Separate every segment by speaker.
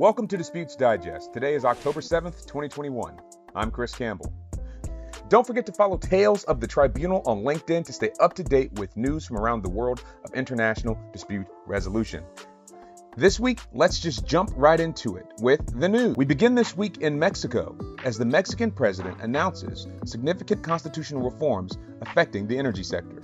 Speaker 1: Welcome to Disputes Digest. Today is October 7th, 2021. I'm Chris Campbell. Don't forget to follow Tales of the Tribunal on LinkedIn to stay up to date with news from around the world of international dispute resolution. This week, let's just jump right into it with the news. We begin this week in Mexico as the Mexican president announces significant constitutional reforms affecting the energy sector.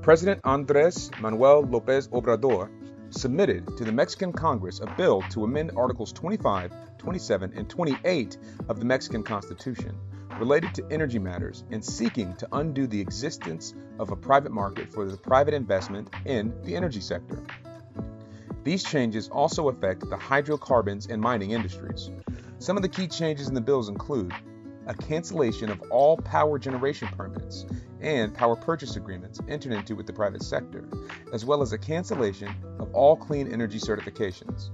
Speaker 1: President Andres Manuel Lopez Obrador submitted to the Mexican Congress a bill to amend Articles 25, 27, and 28 of the Mexican Constitution related to energy matters and seeking to undo the existence of a private market for the private investment in the energy sector. These changes also affect the hydrocarbons and mining industries. Some of the key changes in the bills include a cancellation of all power generation permits and power purchase agreements entered into with the private sector, as well as a cancellation of all clean energy certifications.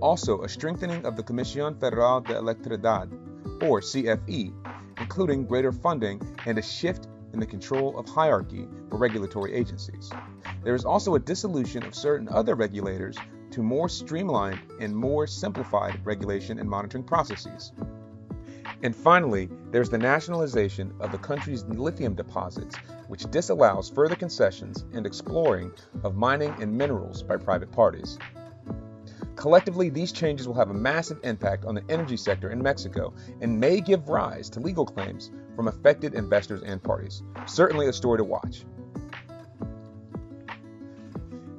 Speaker 1: Also, a strengthening of the Comisión Federal de Electricidad, or CFE, including greater funding and a shift in the control of hierarchy for regulatory agencies. There is also a dissolution of certain other regulators to more streamlined and more simplified regulation and monitoring processes. And finally, there's the nationalization of the country's lithium deposits, which disallows further concessions and exploring of mining and minerals by private parties. Collectively, these changes will have a massive impact on the energy sector in Mexico and may give rise to legal claims from affected investors and parties. Certainly a story to watch.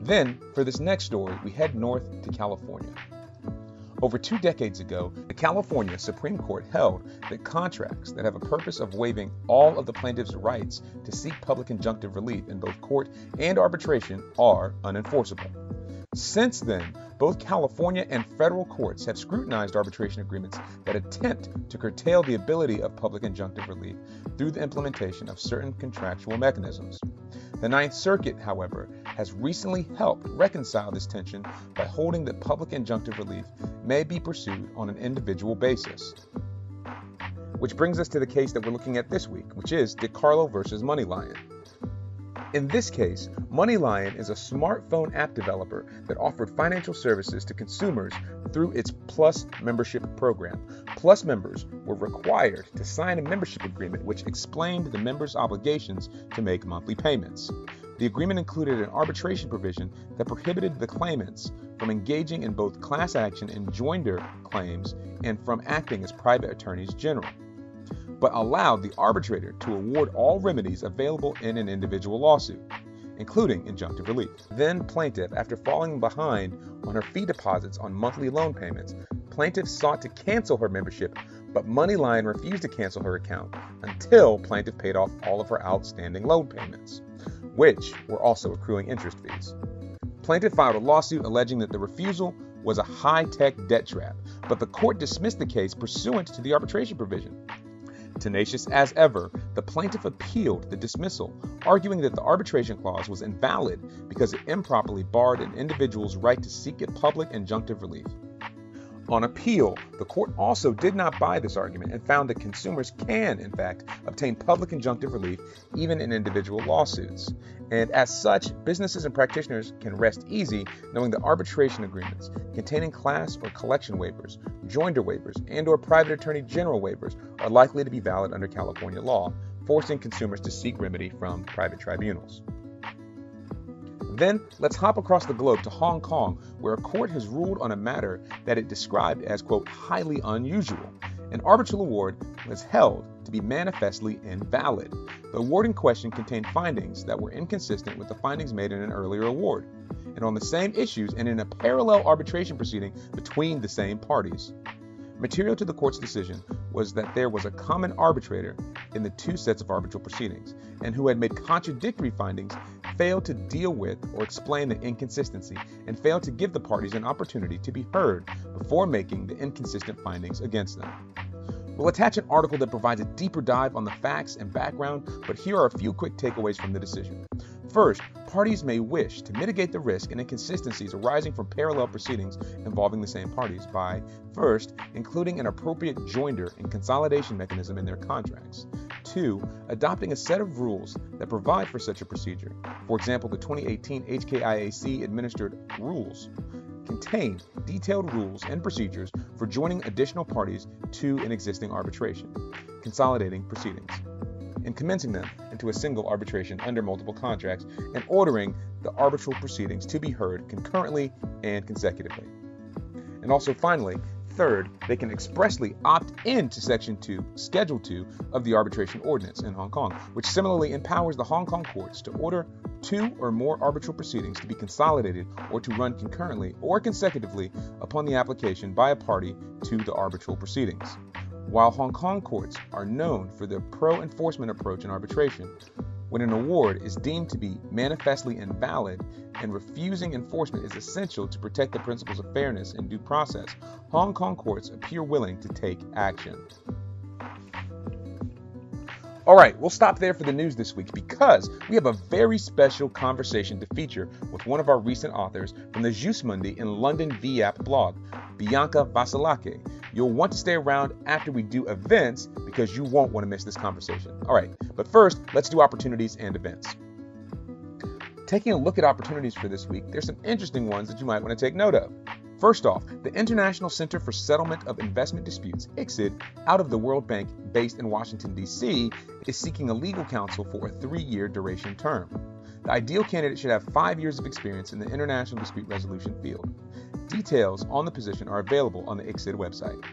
Speaker 1: Then, for this next story, we head north to California. Over two decades ago, the California Supreme Court held that contracts that have a purpose of waiving all of the plaintiff's rights to seek public injunctive relief in both court and arbitration are unenforceable. Since then, both California and federal courts have scrutinized arbitration agreements that attempt to curtail the ability of public injunctive relief through the implementation of certain contractual mechanisms. The Ninth Circuit, however, has recently helped reconcile this tension by holding that public injunctive relief may be pursued on an individual basis. Which brings us to the case that we're looking at this week, which is DiCarlo versus MoneyLion. In this case, MoneyLion is a smartphone app developer that offered financial services to consumers through its Plus membership program. Plus members were required to sign a membership agreement which explained the members' obligations to make monthly payments. The agreement included an arbitration provision that prohibited the claimants from engaging in both class action and joinder claims and from acting as private attorneys general but allowed the arbitrator to award all remedies available in an individual lawsuit, including injunctive relief. Then, plaintiff, after falling behind on her fee deposits on monthly loan payments, plaintiff sought to cancel her membership, but MoneyLion refused to cancel her account until plaintiff paid off all of her outstanding loan payments, which were also accruing interest fees. Plaintiff filed a lawsuit alleging that the refusal was a high tech debt trap, but the court dismissed the case pursuant to the arbitration provision. Tenacious as ever, the plaintiff appealed the dismissal, arguing that the arbitration clause was invalid because it improperly barred an individual's right to seek a public injunctive relief. On appeal, the court also did not buy this argument and found that consumers can, in fact, obtain public injunctive relief even in individual lawsuits. And as such, businesses and practitioners can rest easy knowing that arbitration agreements containing class or collection waivers, joinder waivers, and or private attorney general waivers are likely to be valid under California law, forcing consumers to seek remedy from private tribunals. Then let's hop across the globe to Hong Kong, where a court has ruled on a matter that it described as, quote, highly unusual. An arbitral award was held to be manifestly invalid. The award in question contained findings that were inconsistent with the findings made in an earlier award, and on the same issues and in a parallel arbitration proceeding between the same parties. Material to the court's decision was that there was a common arbitrator in the two sets of arbitral proceedings, and who had made contradictory findings failed to deal with or explain the inconsistency and failed to give the parties an opportunity to be heard before making the inconsistent findings against them. We'll attach an article that provides a deeper dive on the facts and background, but here are a few quick takeaways from the decision. First, parties may wish to mitigate the risk and inconsistencies arising from parallel proceedings involving the same parties by, first, including an appropriate joinder and consolidation mechanism in their contracts. Two, adopting a set of rules that provide for such a procedure, for example, the 2018 HKIAC administered rules. contain detailed rules and procedures for joining additional parties to an existing arbitration, consolidating proceedings, and commencing them into a single arbitration under multiple contracts, and ordering the arbitral proceedings to be heard concurrently and consecutively. And also, finally, third, they can expressly opt into Section 2, Schedule 2 of the Arbitration Ordinance in Hong Kong, which similarly empowers the Hong Kong courts to order two or more arbitral proceedings to be consolidated or to run concurrently or consecutively upon the application by a party to the arbitral proceedings. While Hong Kong courts are known for their pro enforcement approach in arbitration, when an award is deemed to be manifestly invalid and refusing enforcement is essential to protect the principles of fairness and due process, Hong Kong courts appear willing to take action. All right, we'll stop there for the news this week because we have a very special conversation to feature with one of our recent authors from the Jus Mundi in London VAP blog, Bianca Vasilache. You'll want to stay around after we do events because you won't want to miss this conversation. All right, but first, let's do opportunities and events. Taking a look at opportunities for this week, there's some interesting ones that you might want to take note of. First off, the International Center for Settlement of Investment Disputes, ICSID, out of the World Bank based in Washington, D.C., is seeking a legal counsel for a three year duration term. The ideal candidate should have five years of experience in the international dispute resolution field. Details on the position are available on the ICSID website.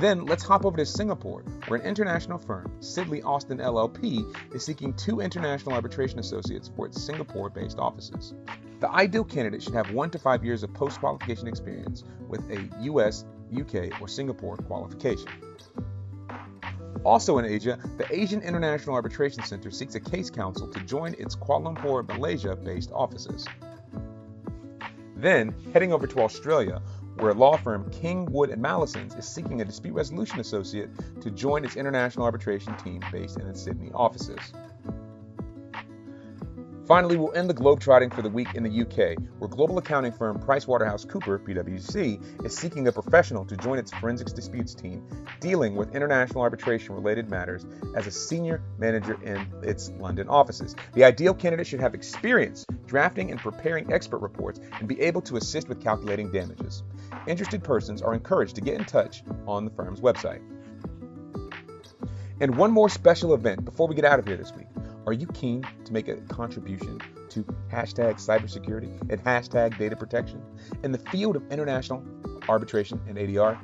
Speaker 1: Then let's hop over to Singapore, where an international firm, Sidley Austin LLP, is seeking two international arbitration associates for its Singapore based offices. The ideal candidate should have one to five years of post qualification experience with a US, UK, or Singapore qualification. Also in Asia, the Asian International Arbitration Center seeks a case counsel to join its Kuala Lumpur, Malaysia based offices. Then, heading over to Australia, where law firm King, Wood, and Mallesons is seeking a dispute resolution associate to join its international arbitration team based in its Sydney offices. Finally, we'll end the globetrotting for the week in the UK, where global accounting firm PricewaterhouseCooper (PwC) is seeking a professional to join its forensics disputes team, dealing with international arbitration-related matters as a senior manager in its London offices. The ideal candidate should have experience drafting and preparing expert reports and be able to assist with calculating damages. Interested persons are encouraged to get in touch on the firm's website. And one more special event before we get out of here this week. Are you keen to make a contribution to hashtag cybersecurity and hashtag data protection in the field of international arbitration and ADR?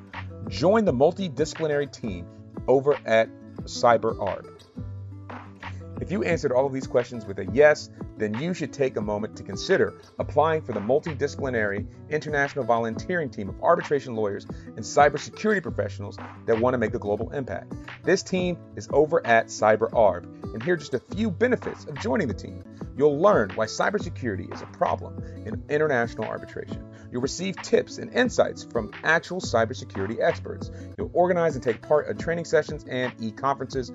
Speaker 1: Join the multidisciplinary team over at CyberArb. If you answered all of these questions with a yes, then you should take a moment to consider applying for the multidisciplinary international volunteering team of arbitration lawyers and cybersecurity professionals that want to make a global impact. This team is over at CyberArb, and here are just a few benefits of joining the team. You'll learn why cybersecurity is a problem in international arbitration. You'll receive tips and insights from actual cybersecurity experts. You'll organize and take part in training sessions and e conferences.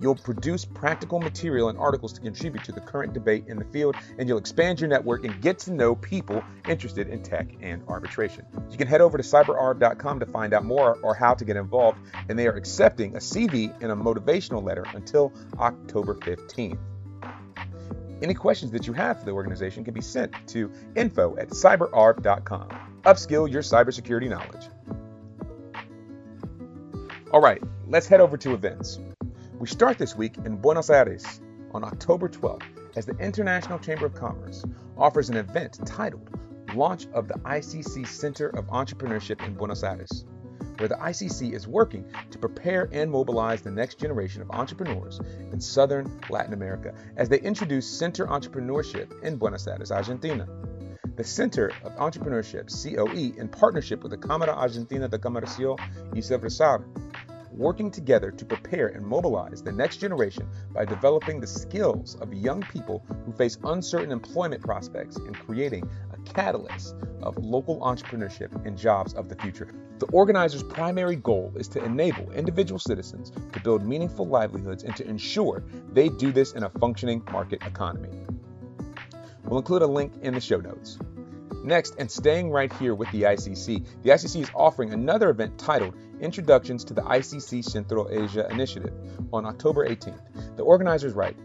Speaker 1: You'll produce practical material and articles to contribute to the current debate in the field, and you'll expand your network and get to know people interested in tech and arbitration. You can head over to cyberarb.com to find out more or how to get involved, and they are accepting a CV and a motivational letter until October 15th. Any questions that you have for the organization can be sent to info at cyberarb.com. Upskill your cybersecurity knowledge. All right, let's head over to events. We start this week in Buenos Aires on October 12th as the International Chamber of Commerce offers an event titled Launch of the ICC Center of Entrepreneurship in Buenos Aires, where the ICC is working to prepare and mobilize the next generation of entrepreneurs in southern Latin America as they introduce center entrepreneurship in Buenos Aires, Argentina. The Center of Entrepreneurship, COE, in partnership with the Cámara Argentina de Comercio y Servicios, working together to prepare and mobilize the next generation by developing the skills of young people who face uncertain employment prospects and creating a catalyst of local entrepreneurship and jobs of the future. The organizer's primary goal is to enable individual citizens to build meaningful livelihoods and to ensure they do this in a functioning market economy. We'll include a link in the show notes. Next, and staying right here with the ICC, the ICC is offering another event titled Introductions to the ICC Central Asia Initiative on October 18th. The organizers write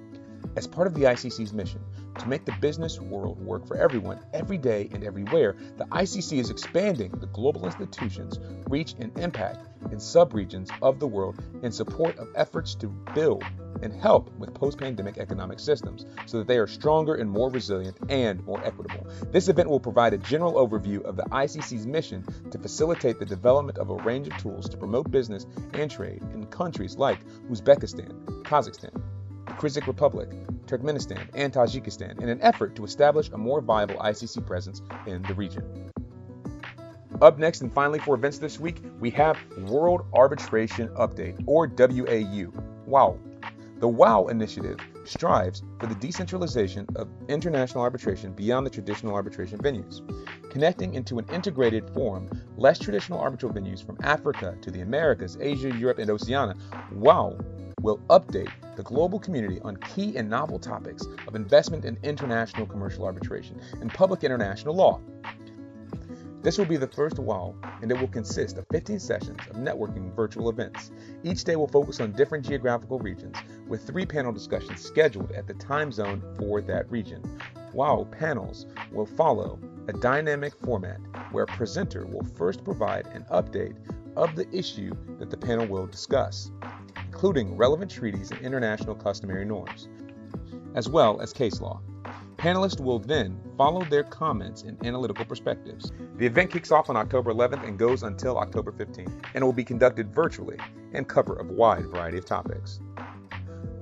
Speaker 1: As part of the ICC's mission To make the business world work for everyone, every day and everywhere, the ICC is expanding the global institutions' reach and impact in subregions of the world in support of efforts to build and help with post pandemic economic systems so that they are stronger and more resilient and more equitable. This event will provide a general overview of the ICC's mission to facilitate the development of a range of tools to promote business and trade in countries like Uzbekistan, Kazakhstan, the Kyrgyz Republic, Turkmenistan, and Tajikistan in an effort to establish a more viable ICC presence in the region. Up next, and finally for events this week, we have World Arbitration Update, or WAU. Wow. The WOW initiative strives for the decentralization of international arbitration beyond the traditional arbitration venues, connecting into an integrated forum less traditional arbitral venues from Africa to the Americas, Asia, Europe, and Oceania. WOW will update the global community on key and novel topics of investment in international commercial arbitration and public international law. This will be the first WOW, and it will consist of 15 sessions of networking virtual events. Each day will focus on different geographical regions, with three panel discussions scheduled at the time zone for that region. WOW panels will follow a dynamic format where a presenter will first provide an update of the issue that the panel will discuss including relevant treaties and international customary norms, as well as case law. Panelists will then follow their comments and analytical perspectives. The event kicks off on October 11th and goes until October 15th, and will be conducted virtually and cover a wide variety of topics.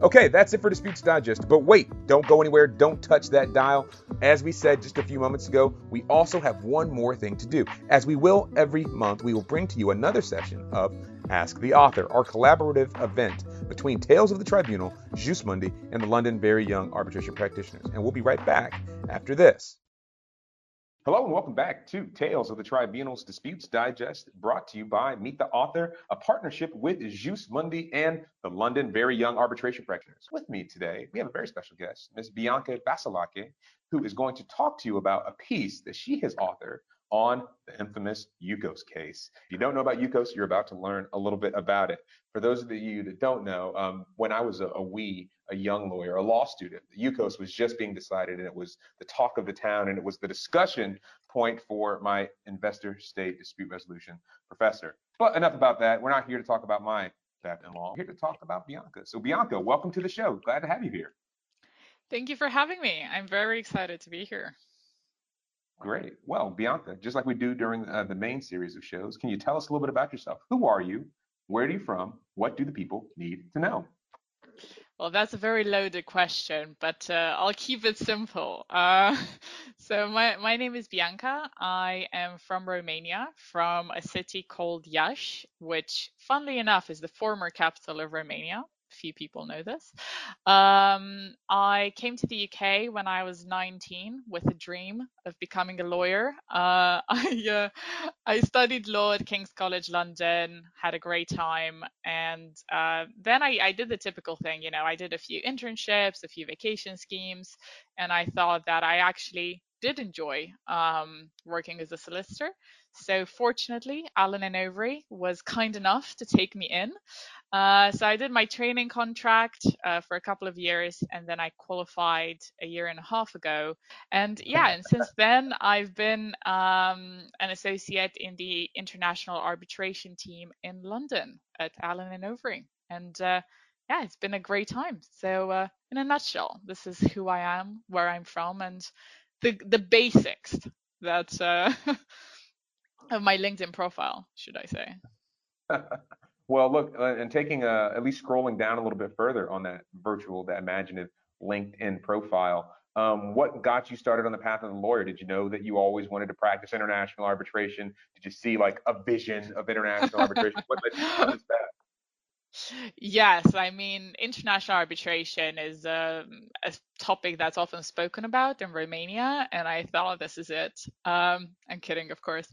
Speaker 1: Okay, that's it for Disputes Digest. But wait, don't go anywhere. Don't touch that dial. As we said just a few moments ago, we also have one more thing to do. As we will every month, we will bring to you another session of Ask the Author, our collaborative event between Tales of the Tribunal, Jus Mundi, and the London Very Young Arbitration Practitioners. And we'll be right back after this. Hello and welcome back to Tales of the Tribunal's Disputes Digest, brought to you by Meet the Author, a partnership with Jus Mundi and the London Very Young Arbitration Practitioners. With me today, we have a very special guest, Ms. Bianca Vasilache, who is going to talk to you about a piece that she has authored on the infamous Yukos case. If you don't know about Yukos, you're about to learn a little bit about it. For those of you that don't know, um, when I was a, a wee, a young lawyer, a law student, Yukos was just being decided, and it was the talk of the town, and it was the discussion point for my investor state dispute resolution professor. But enough about that. We're not here to talk about my captain-law. We're here to talk about Bianca. So Bianca, welcome to the show. Glad to have you here.
Speaker 2: Thank you for having me. I'm very excited to be here.
Speaker 1: Great. Well, Bianca, just like we do during uh, the main series of shows, can you tell us a little bit about yourself? Who are you? Where are you from? What do the people need to know?
Speaker 2: Well, that's a very loaded question, but uh, I'll keep it simple. Uh, so my, my name is Bianca. I am from Romania, from a city called Iași, which, funnily enough, is the former capital of Romania few people know this. Um, I came to the UK when I was 19 with a dream of becoming a lawyer. Uh, I uh, I studied law at King's College London, had a great time, and uh, then I, I did the typical thing. You know, I did a few internships, a few vacation schemes, and I thought that I actually did enjoy um, working as a solicitor. So fortunately, Allen and Overy was kind enough to take me in. Uh, so I did my training contract uh, for a couple of years, and then I qualified a year and a half ago. And yeah, and since then I've been um, an associate in the international arbitration team in London at Allen and Overy. And uh, yeah, it's been a great time. So uh, in a nutshell, this is who I am, where I'm from, and the the basics that uh, of my LinkedIn profile, should I say.
Speaker 1: Well, look, uh, and taking a, at least scrolling down a little bit further on that virtual, that imaginative LinkedIn profile, um, what got you started on the path of the lawyer? Did you know that you always wanted to practice international arbitration? Did you see like a vision of international arbitration? What led you to that?
Speaker 2: Yes, I mean, international arbitration is um, a topic that's often spoken about in Romania, and I thought this is it. Um, I'm kidding, of course.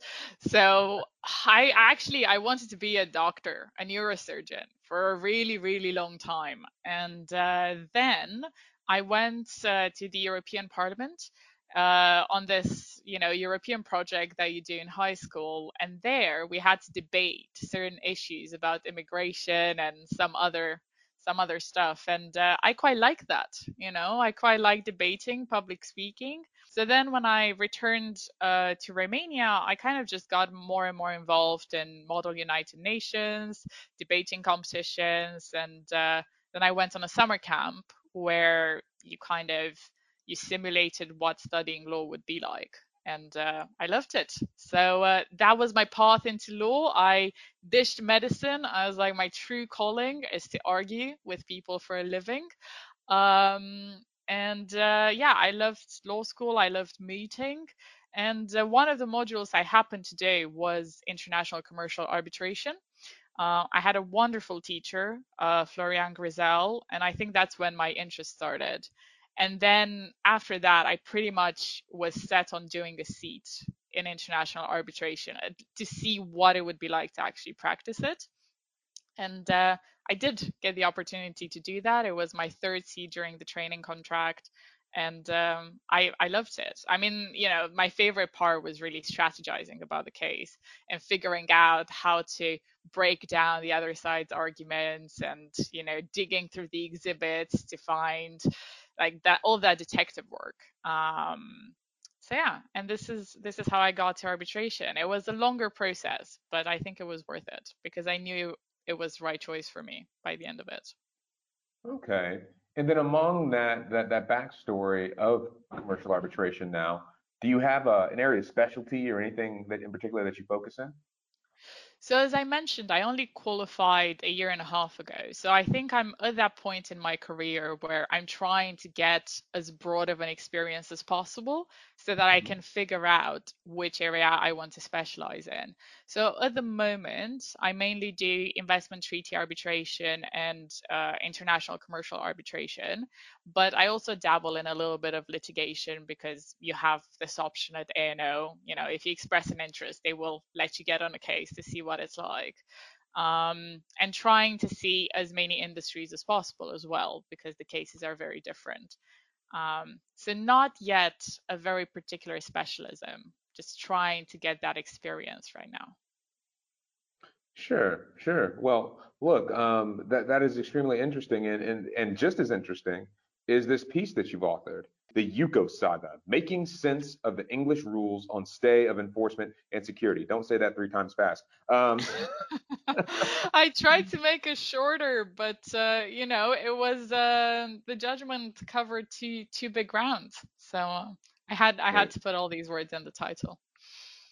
Speaker 2: So I actually I wanted to be a doctor, a neurosurgeon, for a really, really long time, and uh, then I went uh, to the European Parliament uh, on this, you know, European project that you do in high school, and there we had to debate certain issues about immigration and some other some other stuff. And uh, I quite like that. You know, I quite like debating, public speaking. So then when I returned uh, to Romania, I kind of just got more and more involved in Model United Nations, debating competitions, and uh, then I went on a summer camp where you kind of you simulated what studying law would be like and uh, I loved it. So uh, that was my path into law. I dished medicine. I was like, my true calling is to argue with people for a living. Um, and uh, yeah, I loved law school. I loved meeting. And uh, one of the modules I happened to do was international commercial arbitration. Uh, I had a wonderful teacher, uh, Florian Grisel, and I think that's when my interest started. And then after that, I pretty much was set on doing a seat in international arbitration uh, to see what it would be like to actually practice it. And uh, I did get the opportunity to do that. It was my third seat during the training contract and um, I, I loved it. I mean, you know, my favorite part was really strategizing about the case and figuring out how to break down the other side's arguments and, you know, digging through the exhibits to find like that all that detective work. Um, so yeah, and this is this is how I got to arbitration. It was a longer process, but I think it was worth it because I knew it was right choice for me by the end of it.
Speaker 1: Okay. And then among that that that backstory of commercial arbitration now, do you have a, an area of specialty or anything that in particular that you focus in?
Speaker 2: So as I mentioned, I only qualified a year and a half ago. So I think I'm at that point in my career where I'm trying to get as broad of an experience as possible so that I mm-hmm. can figure out which area I want to specialize in. So at the moment, I mainly do investment treaty arbitration and uh, international commercial arbitration, but I also dabble in a little bit of litigation because you have this option at ANO. You know, if you express an interest, they will let you get on a case to see what it's like. Um, and trying to see as many industries as possible as well, because the cases are very different. Um, so not yet a very particular specialism, just trying to get that experience right now.
Speaker 1: Sure, sure. Well, look, um, that that is extremely interesting, and and and just as interesting is this piece that you've authored the Yukos saga, making sense of the English rules on stay of enforcement and security. Don't say that three times fast. Um,
Speaker 2: I tried to make it shorter, but uh, you know, it was uh, the judgment covered two two big grounds, so uh, I had I had to put all these words in the title.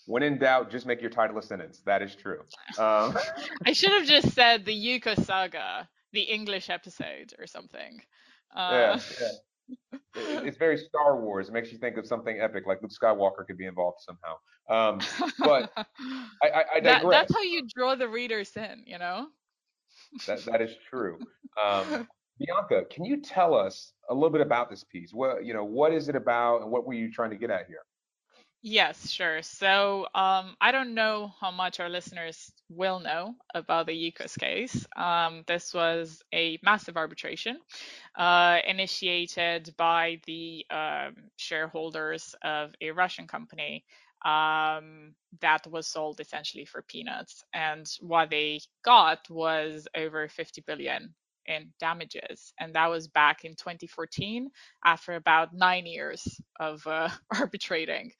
Speaker 1: When in doubt, just make your title a sentence. That is true. Um,
Speaker 2: I should have just said the Yukos saga, the English episode, or something.
Speaker 1: Uh, yeah, yeah it's very Star Wars. It makes you think of something epic, like Luke Skywalker could be involved somehow. Um, but I, I, I digress.
Speaker 2: That, that's how you draw the readers in, you know.
Speaker 1: that that is true. Um, Bianca, can you tell us a little bit about this piece? What you know, what is it about, and what were you trying to get at here?
Speaker 2: Yes, sure. So um, I don't know how much our listeners will know about the Yukos case. Um, this was a massive arbitration uh, initiated by the um, shareholders of a Russian company um, that was sold essentially for peanuts. And what they got was over 50 billion in damages. And that was back in 2014 after about nine years of uh, arbitrating.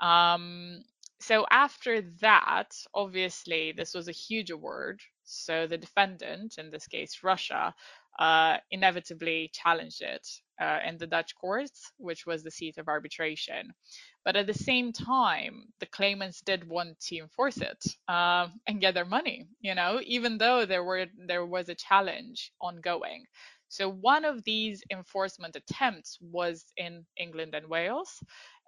Speaker 2: Um, so after that, obviously, this was a huge award. So the defendant, in this case Russia, uh, inevitably challenged it uh, in the Dutch courts, which was the seat of arbitration. But at the same time, the claimants did want to enforce it uh, and get their money. You know, even though there were there was a challenge ongoing. So one of these enforcement attempts was in England and Wales,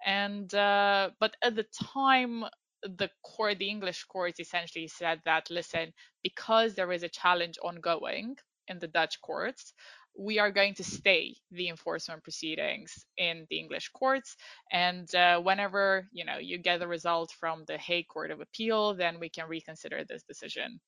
Speaker 2: and uh, but at the time the court the english court essentially said that listen because there is a challenge ongoing in the dutch courts we are going to stay the enforcement proceedings in the english courts and uh, whenever you know you get the result from the hague court of appeal then we can reconsider this decision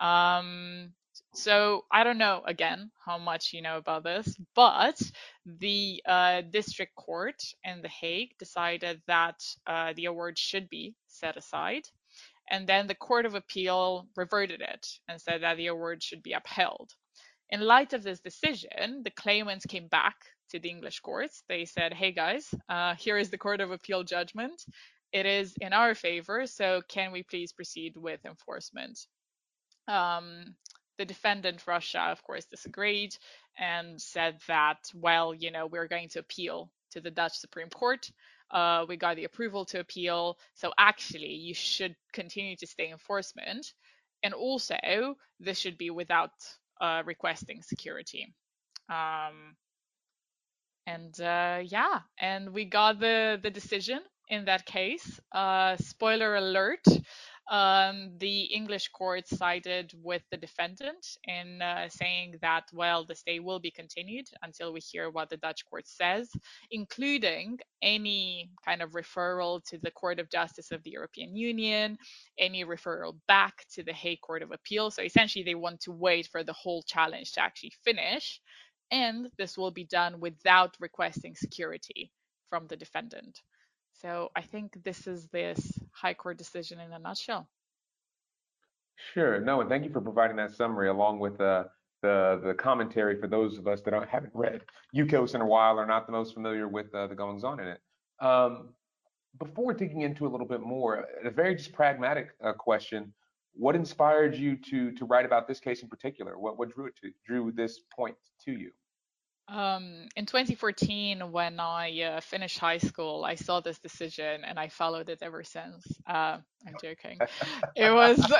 Speaker 2: um, so I don't know again how much you know about this, but the uh, district court in The Hague decided that uh, the award should be set aside. And then the Court of Appeal reverted it and said that the award should be upheld. In light of this decision, the claimants came back to the English courts. They said, hey guys, uh, here is the Court of Appeal judgment. It is in our favor, so can we please proceed with enforcement? Um, the defendant, Russia, of course, disagreed and said that, well, you know, we're going to appeal to the Dutch Supreme Court. Uh, we got the approval to appeal. So actually, you should continue to stay enforcement. And also, this should be without uh, requesting security. Um, and uh, yeah, and we got the the decision in that case. Uh, spoiler alert: um, the English court sided with the defendant in uh, saying that, well, the stay will be continued until we hear what the Dutch court says, including any kind of referral to the Court of Justice of the European Union, any referral back to the Hague Court of Appeal. So essentially, they want to wait for the whole challenge to actually finish. And this will be done without requesting security from the defendant. So I think this is this High Court decision in a nutshell.
Speaker 1: Sure. No, and thank you for providing that summary along with uh, the the commentary for those of us that haven't read Yukos in a while or not the most familiar with uh, the goings on in it. Um, before digging into a little bit more, a very just pragmatic uh, question: What inspired you to to write about this case in particular? What what drew it to drew this point to you?
Speaker 2: Um, in 2014, when I uh, finished high school, I saw this decision and I followed it ever since. Uh, I'm joking. it was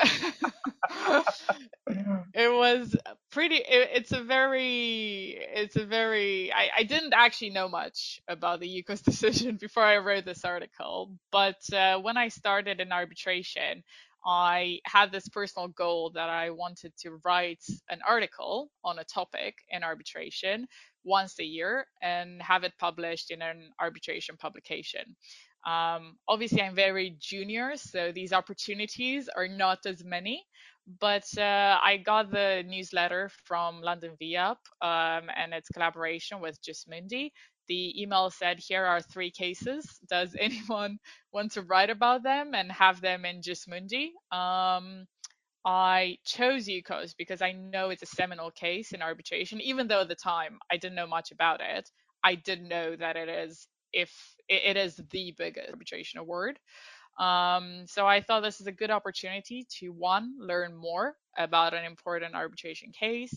Speaker 2: it was pretty. It, it's a very it's a very. I, I didn't actually know much about the Yukos decision before I wrote this article, but uh, when I started in arbitration, I had this personal goal that I wanted to write an article on a topic in arbitration once a year and have it published in an arbitration publication. Um, obviously, I'm very junior, so these opportunities are not as many. But uh, I got the newsletter from London VIAP um, and its collaboration with Jus Mundi. The email said, Here are three cases. Does anyone want to write about them and have them in Jus Mundi? Um, I chose Yukos because I know it's a seminal case in arbitration. Even though at the time I didn't know much about it, I did know that it is if it is the biggest arbitration award. Um, so I thought this is a good opportunity to one learn more about an important arbitration case,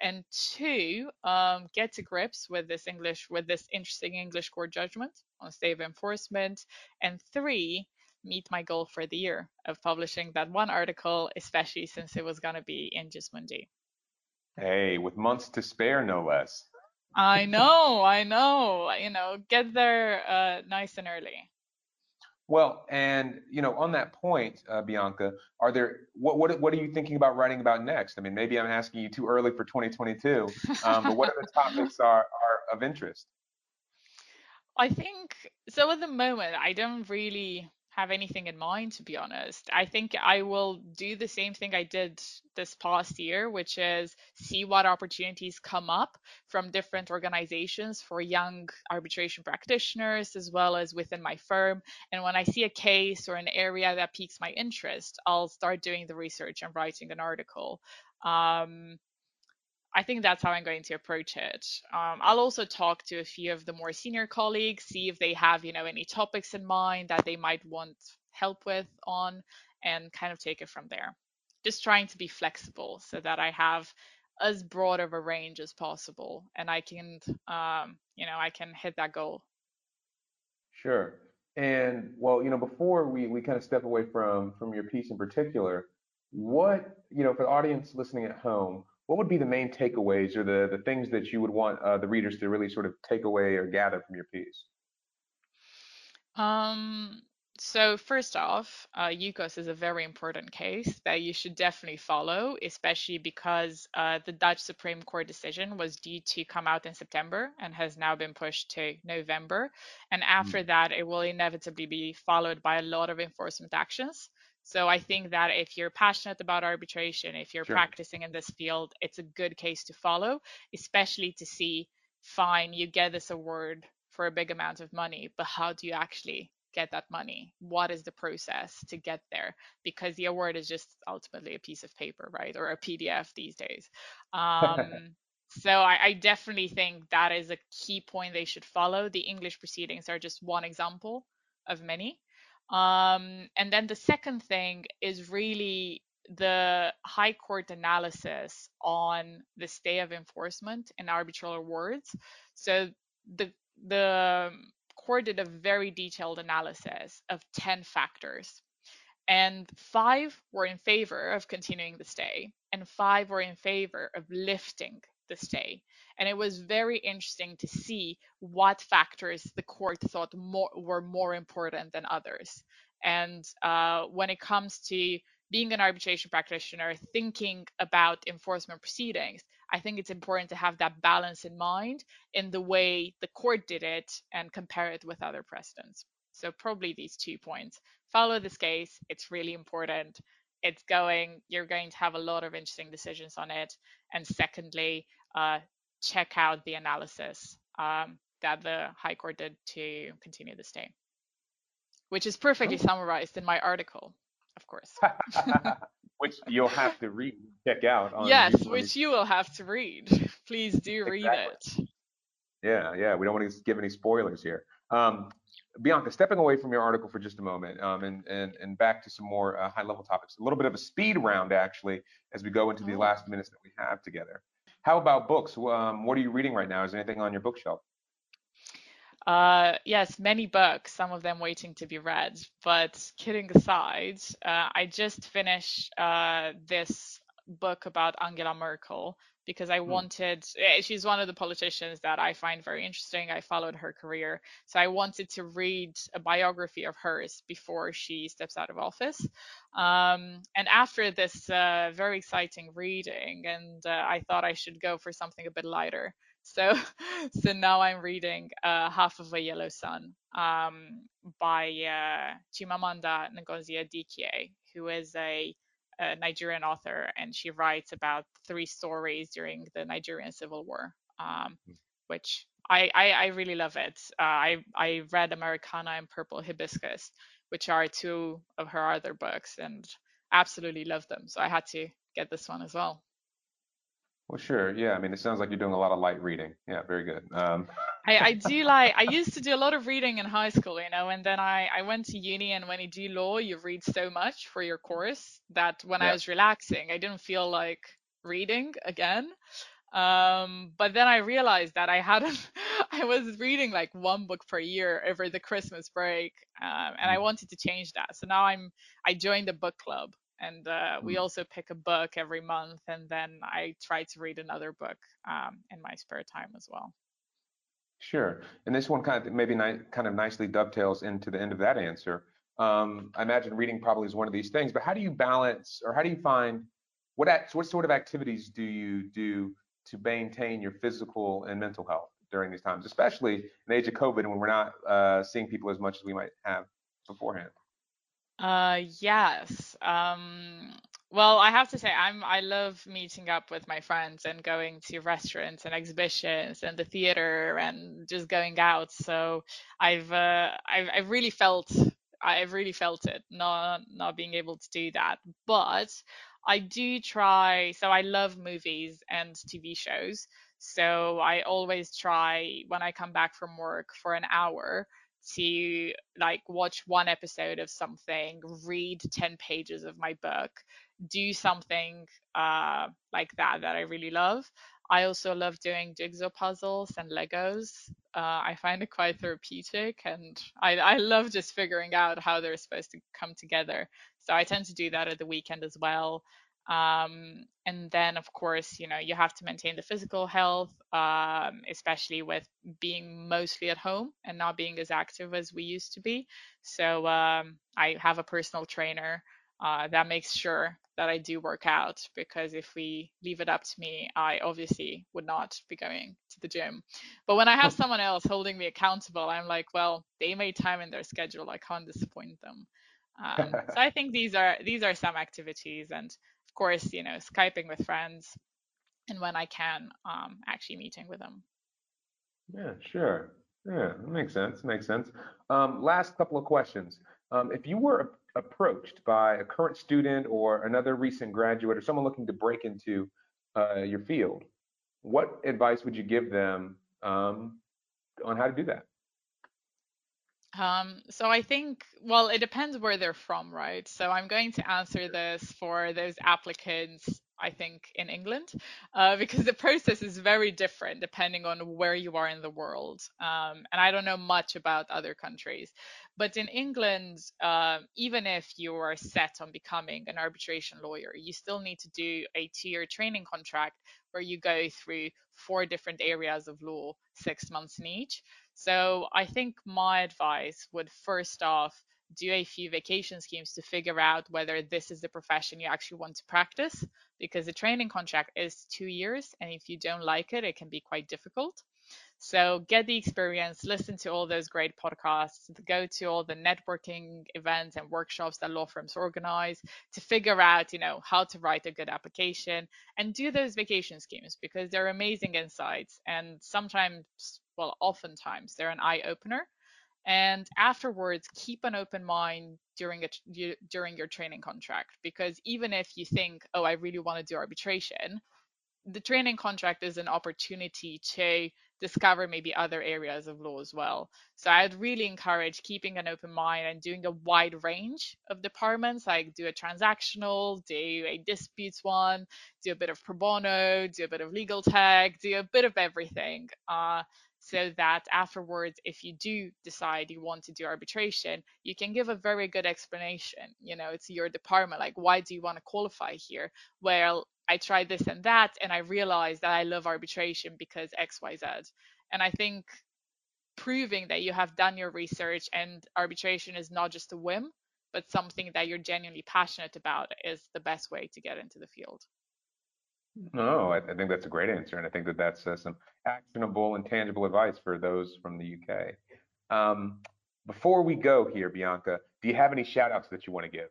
Speaker 2: and two um, get to grips with this English with this interesting English court judgment on stay of enforcement, and three meet my goal for the year of publishing that one article, especially since it was going to be in Jus Mundi.
Speaker 1: Hey, with months to spare, no less.
Speaker 2: I know, I know. You know, get there uh, nice and early.
Speaker 1: Well, and you know, on that point, uh, Bianca, are there what what what are you thinking about writing about next? I mean, maybe I'm asking you too early for 2022, um, but what are the topics are are of interest?
Speaker 2: I think so. At the moment, I don't really have anything in mind, to be honest. I think I will do the same thing I did this past year, which is see what opportunities come up from different organizations for young arbitration practitioners, as well as within my firm. And when I see a case or an area that piques my interest, I'll start doing the research and writing an article. Um, I think that's how I'm going to approach it. Um, I'll also talk to a few of the more senior colleagues, see if they have, you know, any topics in mind that they might want help with on, and kind of take it from there. Just trying to be flexible so that I have as broad of a range as possible, and I can, um, you know, I can hit that goal.
Speaker 1: Sure. And well, you know, before we we kind of step away from from your piece in particular, what you know, for the audience listening at home what would be the main takeaways or the, the things that you would want uh, the readers to really sort of take away or gather from your piece?
Speaker 2: Um, so first off, uh, Yukos is a very important case that you should definitely follow, especially because uh, the Dutch Supreme Court decision was due to come out in September and has now been pushed to November. And after mm. that, it will inevitably be followed by a lot of enforcement actions. So I think that if you're passionate about arbitration, if you're sure. practicing in this field, it's a good case to follow, especially to see, fine, you get this award for a big amount of money, but how do you actually get that money? What is the process to get there? Because the award is just ultimately a piece of paper, right, or a PDF these days. Um, so I, I definitely think that is a key point they should follow. The English proceedings are just one example of many. Um, and then the second thing is really the High Court analysis on the stay of enforcement and arbitral awards. So the the court did a very detailed analysis of 10 factors and five were in favor of continuing the stay and five were in favor of lifting the stay and it was very interesting to see what factors the court thought more, were more important than others and uh, when it comes to being an arbitration practitioner, thinking about enforcement proceedings, I think it's important to have that balance in mind in the way the court did it and compare it with other precedents. So, probably these two points. Follow this case, it's really important. It's going, you're going to have a lot of interesting decisions on it. And secondly, uh, check out the analysis um, that the High Court did to continue the stay, which is perfectly summarized in my article of course.
Speaker 1: which you'll have to read, check out.
Speaker 2: yes, which you will have to read. Please do read it.
Speaker 1: Yeah, yeah. We don't want to give any spoilers here. Um, Bianca, stepping away from your article for just a moment um, and, and, and back to some more uh, high level topics, a little bit of a speed round actually as we go into the oh. last minutes that we have together. How about books? Um, what are you reading right now? Is there anything on your bookshelf?
Speaker 2: Uh, yes, many books, some of them waiting to be read. But kidding aside, uh, I just finished uh, this book about Angela Merkel because I hmm. wanted, eh, she's one of the politicians that I find very interesting. I followed her career. So I wanted to read a biography of hers before she steps out of office. Um, and after this uh, very exciting reading, and uh, I thought I should go for something a bit lighter. So, so now I'm reading uh, Half of a Yellow Sun um, by uh, Chimamanda Ngozi Adichie, who is a, a, Nigerian author, and she writes about three stories during the Nigerian Civil War, um, hmm. which I, I, I, really love it. Uh, I, I read Americanah and Purple Hibiscus, which are two of her other books, and absolutely love them. So I had to get this one as well.
Speaker 1: Well, sure. Yeah. I mean, it sounds like you're doing a lot of light reading. Yeah, very good. Um.
Speaker 2: I, I do like, I used to do a lot of reading in high school, you know, and then I, I went to uni and when you do law, you read so much for your course that when yeah. I was relaxing, I didn't feel like reading again. Um, but then I realized that I hadn't, I was reading like one book per year over the Christmas break, um, and I mm. wanted to change that. So now I'm, I joined a book club and uh, we hmm. also pick a book every month and then i try to read another book um, in my spare time as well.
Speaker 1: Sure and this one kind of maybe ni- kind of nicely dovetails into the end of that answer. Um, i imagine reading probably is one of these things but how do you balance or how do you find what act, what sort of activities do you do to maintain your physical and mental health during these times especially in the age of covid when we're not uh, seeing people as much as we might have beforehand
Speaker 2: uh, yes. Um, well, I have to say, I'm I love meeting up with my friends and going to restaurants and exhibitions and the theater and just going out. So I've uh, I've, I've really felt I've really felt it not not being able to do that, but I do try. So I love movies and TV shows. So I always try when I come back from work for an hour to like watch one episode of something, read 10 pages of my book, do something uh, like that that I really love. I also love doing jigsaw puzzles and Legos. Uh, I find it quite therapeutic, and I, I love just figuring out how they're supposed to come together. So I tend to do that at the weekend as well. Um, and then, of course, you know, you have to maintain the physical health, um, especially with being mostly at home and not being as active as we used to be. So um, I have a personal trainer uh, that makes sure that I do work out because if we leave it up to me, I obviously would not be going to the gym. But when I have someone else holding me accountable, I'm like, well, they made time in their schedule. I can't disappoint them. Um, so I think these are these are some activities, and course, you know, Skyping with friends, and when I can, um, actually meeting with them.
Speaker 1: Yeah, sure. Yeah, that makes sense. Makes sense. Um, last couple of questions. Um, if you were approached by a current student or another recent graduate or someone looking to break into uh, your field, what advice would you give them um, on how to do that?
Speaker 2: Um, so I think, well, it depends where they're from, right? So I'm going to answer this for those applicants I think, in England, uh, because the process is very different depending on where you are in the world. Um, and I don't know much about other countries. But in England, uh, even if you are set on becoming an arbitration lawyer, you still need to do a two year training contract where you go through four different areas of law, six months in each. So I think my advice would first off do a few vacation schemes to figure out whether this is the profession you actually want to practice because the training contract is two years and if you don't like it it can be quite difficult. So get the experience listen to all those great podcasts go to all the networking events and workshops that law firms organize to figure out you know how to write a good application and do those vacation schemes because they're amazing insights and sometimes well oftentimes they're an eye opener and afterwards keep an open mind during a during your training contract because even if you think oh i really want to do arbitration the training contract is an opportunity to discover maybe other areas of law as well. So I'd really encourage keeping an open mind and doing a wide range of departments, like do a transactional, do a disputes one, do a bit of pro bono, do a bit of legal tech, do a bit of everything. Uh, so that afterwards if you do decide you want to do arbitration you can give a very good explanation you know it's your department like why do you want to qualify here? Well i tried this and that and i realized that i love arbitration because xyz and i think proving that you have done your research and arbitration is not just a whim but something that you're genuinely passionate about is the best way to get into the field
Speaker 1: no, I, I, think that's a great answer, and I think that that's uh, some actionable and tangible advice for those from the UK. Um, before we go here, Bianca, do you have any shout outs that you want to give?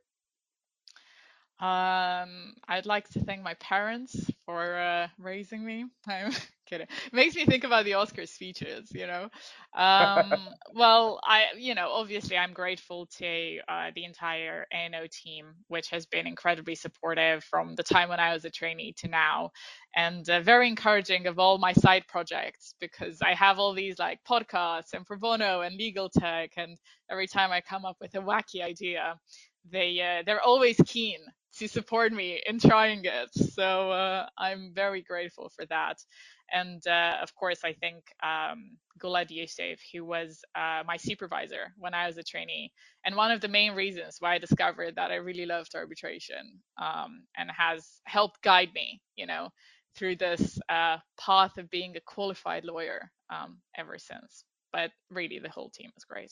Speaker 2: Um, I'd like to thank my parents for uh, raising me. I'm kidding. It makes me think about the Oscar speeches, you know. Um, well, I, you know, obviously I'm grateful to uh, the entire A&O team, which has been incredibly supportive from the time when I was a trainee to now, and uh, very encouraging of all my side projects because I have all these like podcasts and pro bono and legal tech, and every time I come up with a wacky idea, they uh, they're always keen to support me in trying it. So uh, I'm very grateful for that. And uh, of course, I think um, Yusuf, who was uh, my supervisor when I was a trainee, and one of the main reasons why I discovered that I really loved arbitration um, and has helped guide me, you know, through this uh, path of being a qualified lawyer um, ever since. But really, the whole team is great.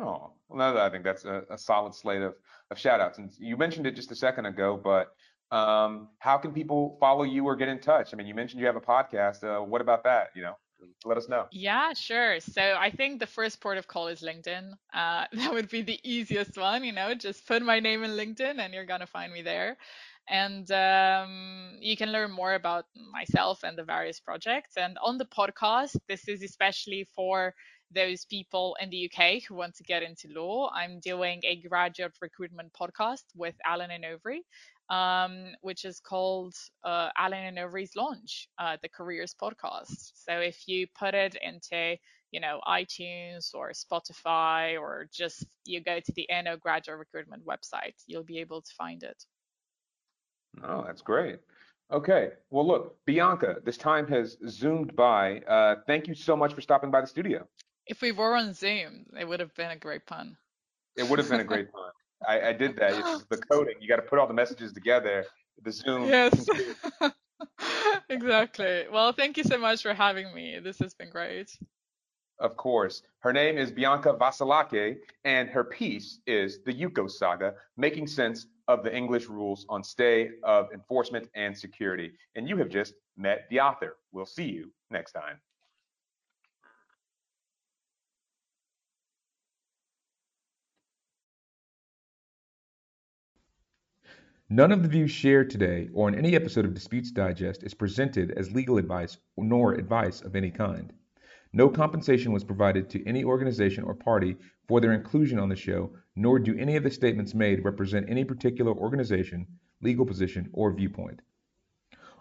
Speaker 1: Oh, well, I think that's a, a solid slate of, of shout outs. And you mentioned it just a second ago, but um, how can people follow you or get in touch? I mean, you mentioned you have a podcast. Uh, what about that? You know, let us know.
Speaker 2: Yeah, sure. So I think the first port of call is LinkedIn. Uh, that would be the easiest one. You know, just put my name in LinkedIn and you're gonna find me there. And um, you can learn more about myself and the various projects. And on the podcast, this is especially for those people in the UK who want to get into law. I'm doing a graduate recruitment podcast with Allen and Overy, um, which is called uh, Allen and Overy's Launch, uh, the Careers Podcast. So if you put it into you know iTunes or Spotify or just you go to the A&O graduate recruitment website, you'll be able to find it.
Speaker 1: Oh, that's great. Okay. Well, look, Bianca, this time has zoomed by. Uh, thank you so much for stopping by the studio.
Speaker 2: If we were on Zoom, it would have been a great pun.
Speaker 1: It would have been a great pun. I, I did that. It's the coding. You got to put all the messages together. The Zoom.
Speaker 2: Yes. exactly. Well, thank you so much for having me. This has been great.
Speaker 1: Of course. Her name is Bianca Vasilache, and her piece is The Yukos Saga, Making Sense of the English Rules on Stay of Enforcement and Security. And you have just met the author. We'll see you next time. None of the views shared today or in any episode of Disputes Digest is presented as legal advice nor advice of any kind. No compensation was provided to any organization or party for their inclusion on the show, nor do any of the statements made represent any particular organization, legal position, or viewpoint.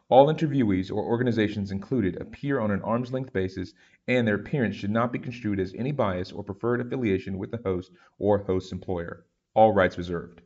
Speaker 1: All interviewees or organizations included appear on an arm's length basis, and their appearance should not be construed as any bias or preferred affiliation with the host or host's employer. All rights reserved.